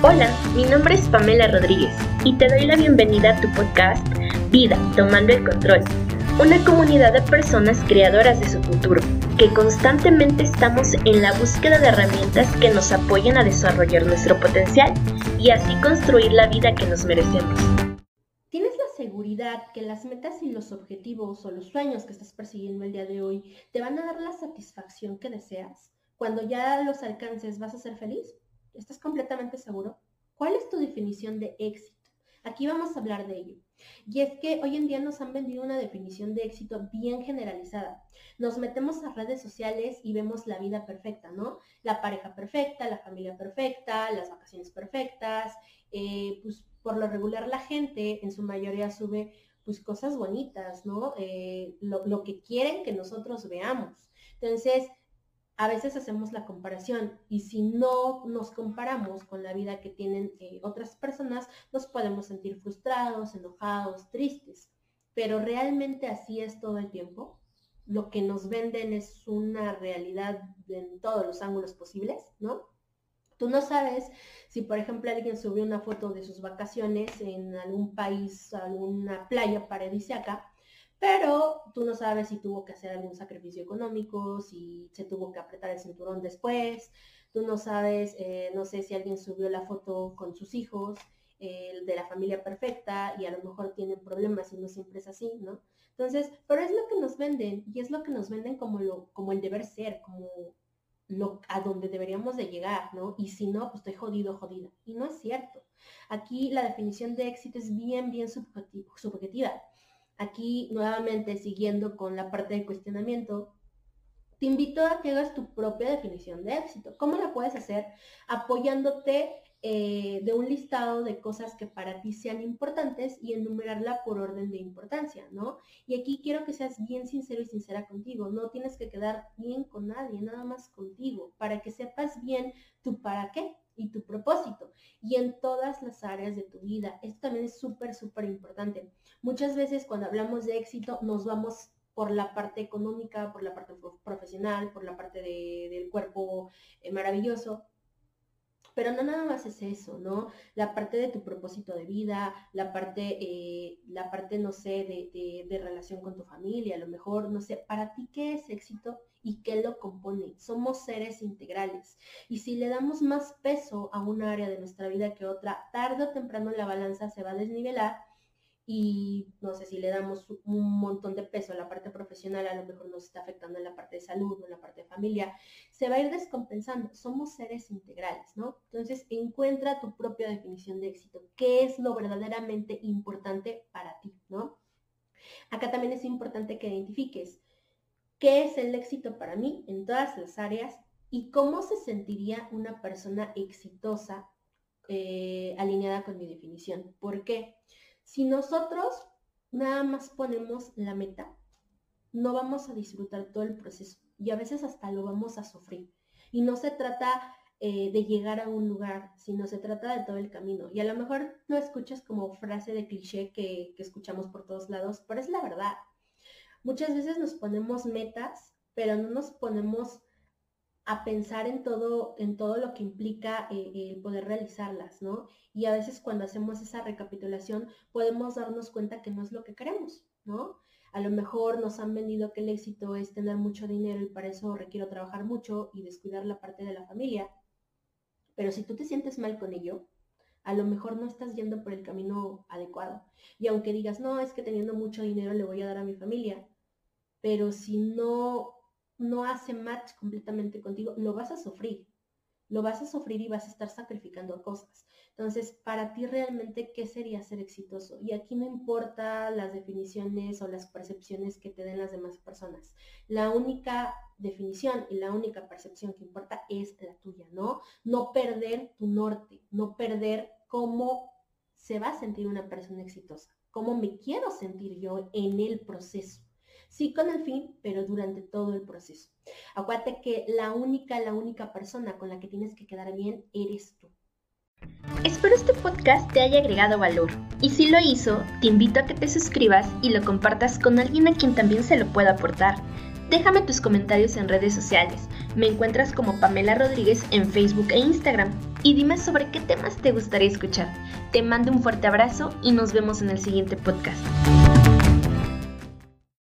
Hola, mi nombre es Pamela Rodríguez y te doy la bienvenida a tu podcast Vida, Tomando el Control, una comunidad de personas creadoras de su futuro, que constantemente estamos en la búsqueda de herramientas que nos apoyen a desarrollar nuestro potencial y así construir la vida que nos merecemos. ¿Tienes la seguridad que las metas y los objetivos o los sueños que estás persiguiendo el día de hoy te van a dar la satisfacción que deseas? Cuando ya los alcances, ¿vas a ser feliz? ¿Estás completamente seguro? ¿Cuál es tu definición de éxito? Aquí vamos a hablar de ello. Y es que hoy en día nos han vendido una definición de éxito bien generalizada. Nos metemos a redes sociales y vemos la vida perfecta, ¿no? La pareja perfecta, la familia perfecta, las vacaciones perfectas. Eh, pues por lo regular la gente en su mayoría sube pues cosas bonitas, ¿no? Eh, lo, lo que quieren que nosotros veamos. Entonces, a veces hacemos la comparación y si no nos comparamos con la vida que tienen eh, otras personas, nos podemos sentir frustrados, enojados, tristes. Pero realmente así es todo el tiempo. Lo que nos venden es una realidad en todos los ángulos posibles, ¿no? Tú no sabes si, por ejemplo, alguien subió una foto de sus vacaciones en algún país, alguna playa paradisíaca, pero tú no sabes si tuvo que hacer algún sacrificio económico, si se tuvo que apretar el cinturón después, tú no sabes, eh, no sé si alguien subió la foto con sus hijos, eh, de la familia perfecta y a lo mejor tienen problemas y no siempre es así, ¿no? Entonces, pero es lo que nos venden y es lo que nos venden como, lo, como el deber ser, como lo, a donde deberíamos de llegar, ¿no? Y si no, pues estoy jodido, jodida. Y no es cierto. Aquí la definición de éxito es bien, bien subjetiva. Aquí nuevamente siguiendo con la parte de cuestionamiento, te invito a que hagas tu propia definición de éxito. ¿Cómo la puedes hacer? Apoyándote eh, de un listado de cosas que para ti sean importantes y enumerarla por orden de importancia, ¿no? Y aquí quiero que seas bien sincero y sincera contigo. No tienes que quedar bien con nadie, nada más contigo, para que sepas bien tu para qué y tu propósito. Y en todas las áreas de tu vida. Esto también es súper, súper importante. Muchas veces cuando hablamos de éxito nos vamos por la parte económica, por la parte profesional, por la parte del cuerpo eh, maravilloso, pero no nada más es eso, ¿no? La parte de tu propósito de vida, la parte, eh, la parte, no sé, de, de, relación con tu familia, a lo mejor, no sé, para ti qué es éxito y qué lo compone. Somos seres integrales. Y si le damos más peso a un área de nuestra vida que otra, tarde o temprano la balanza se va a desnivelar y no sé si le damos un montón de peso a la parte profesional, a lo mejor nos está afectando en la parte de salud o en la parte de familia, se va a ir descompensando. Somos seres integrales, ¿no? Entonces, encuentra tu propia definición de éxito. ¿Qué es lo verdaderamente importante para ti, ¿no? Acá también es importante que identifiques qué es el éxito para mí en todas las áreas y cómo se sentiría una persona exitosa eh, alineada con mi definición. ¿Por qué? Si nosotros nada más ponemos la meta, no vamos a disfrutar todo el proceso y a veces hasta lo vamos a sufrir. Y no se trata eh, de llegar a un lugar, sino se trata de todo el camino. Y a lo mejor no escuchas como frase de cliché que, que escuchamos por todos lados, pero es la verdad. Muchas veces nos ponemos metas, pero no nos ponemos a pensar en todo, en todo lo que implica eh, el poder realizarlas, ¿no? Y a veces cuando hacemos esa recapitulación podemos darnos cuenta que no es lo que queremos, ¿no? A lo mejor nos han vendido que el éxito es tener mucho dinero y para eso requiero trabajar mucho y descuidar la parte de la familia. Pero si tú te sientes mal con ello, a lo mejor no estás yendo por el camino adecuado. Y aunque digas, no, es que teniendo mucho dinero le voy a dar a mi familia, pero si no no hace match completamente contigo, lo vas a sufrir. Lo vas a sufrir y vas a estar sacrificando cosas. Entonces, para ti realmente, ¿qué sería ser exitoso? Y aquí no importa las definiciones o las percepciones que te den las demás personas. La única definición y la única percepción que importa es la tuya, ¿no? No perder tu norte, no perder cómo se va a sentir una persona exitosa, cómo me quiero sentir yo en el proceso sí con el fin, pero durante todo el proceso. Acuérdate que la única, la única persona con la que tienes que quedar bien eres tú. Espero este podcast te haya agregado valor y si lo hizo, te invito a que te suscribas y lo compartas con alguien a quien también se lo pueda aportar. Déjame tus comentarios en redes sociales. Me encuentras como Pamela Rodríguez en Facebook e Instagram. y dime sobre qué temas te gustaría escuchar. Te mando un fuerte abrazo y nos vemos en el siguiente podcast.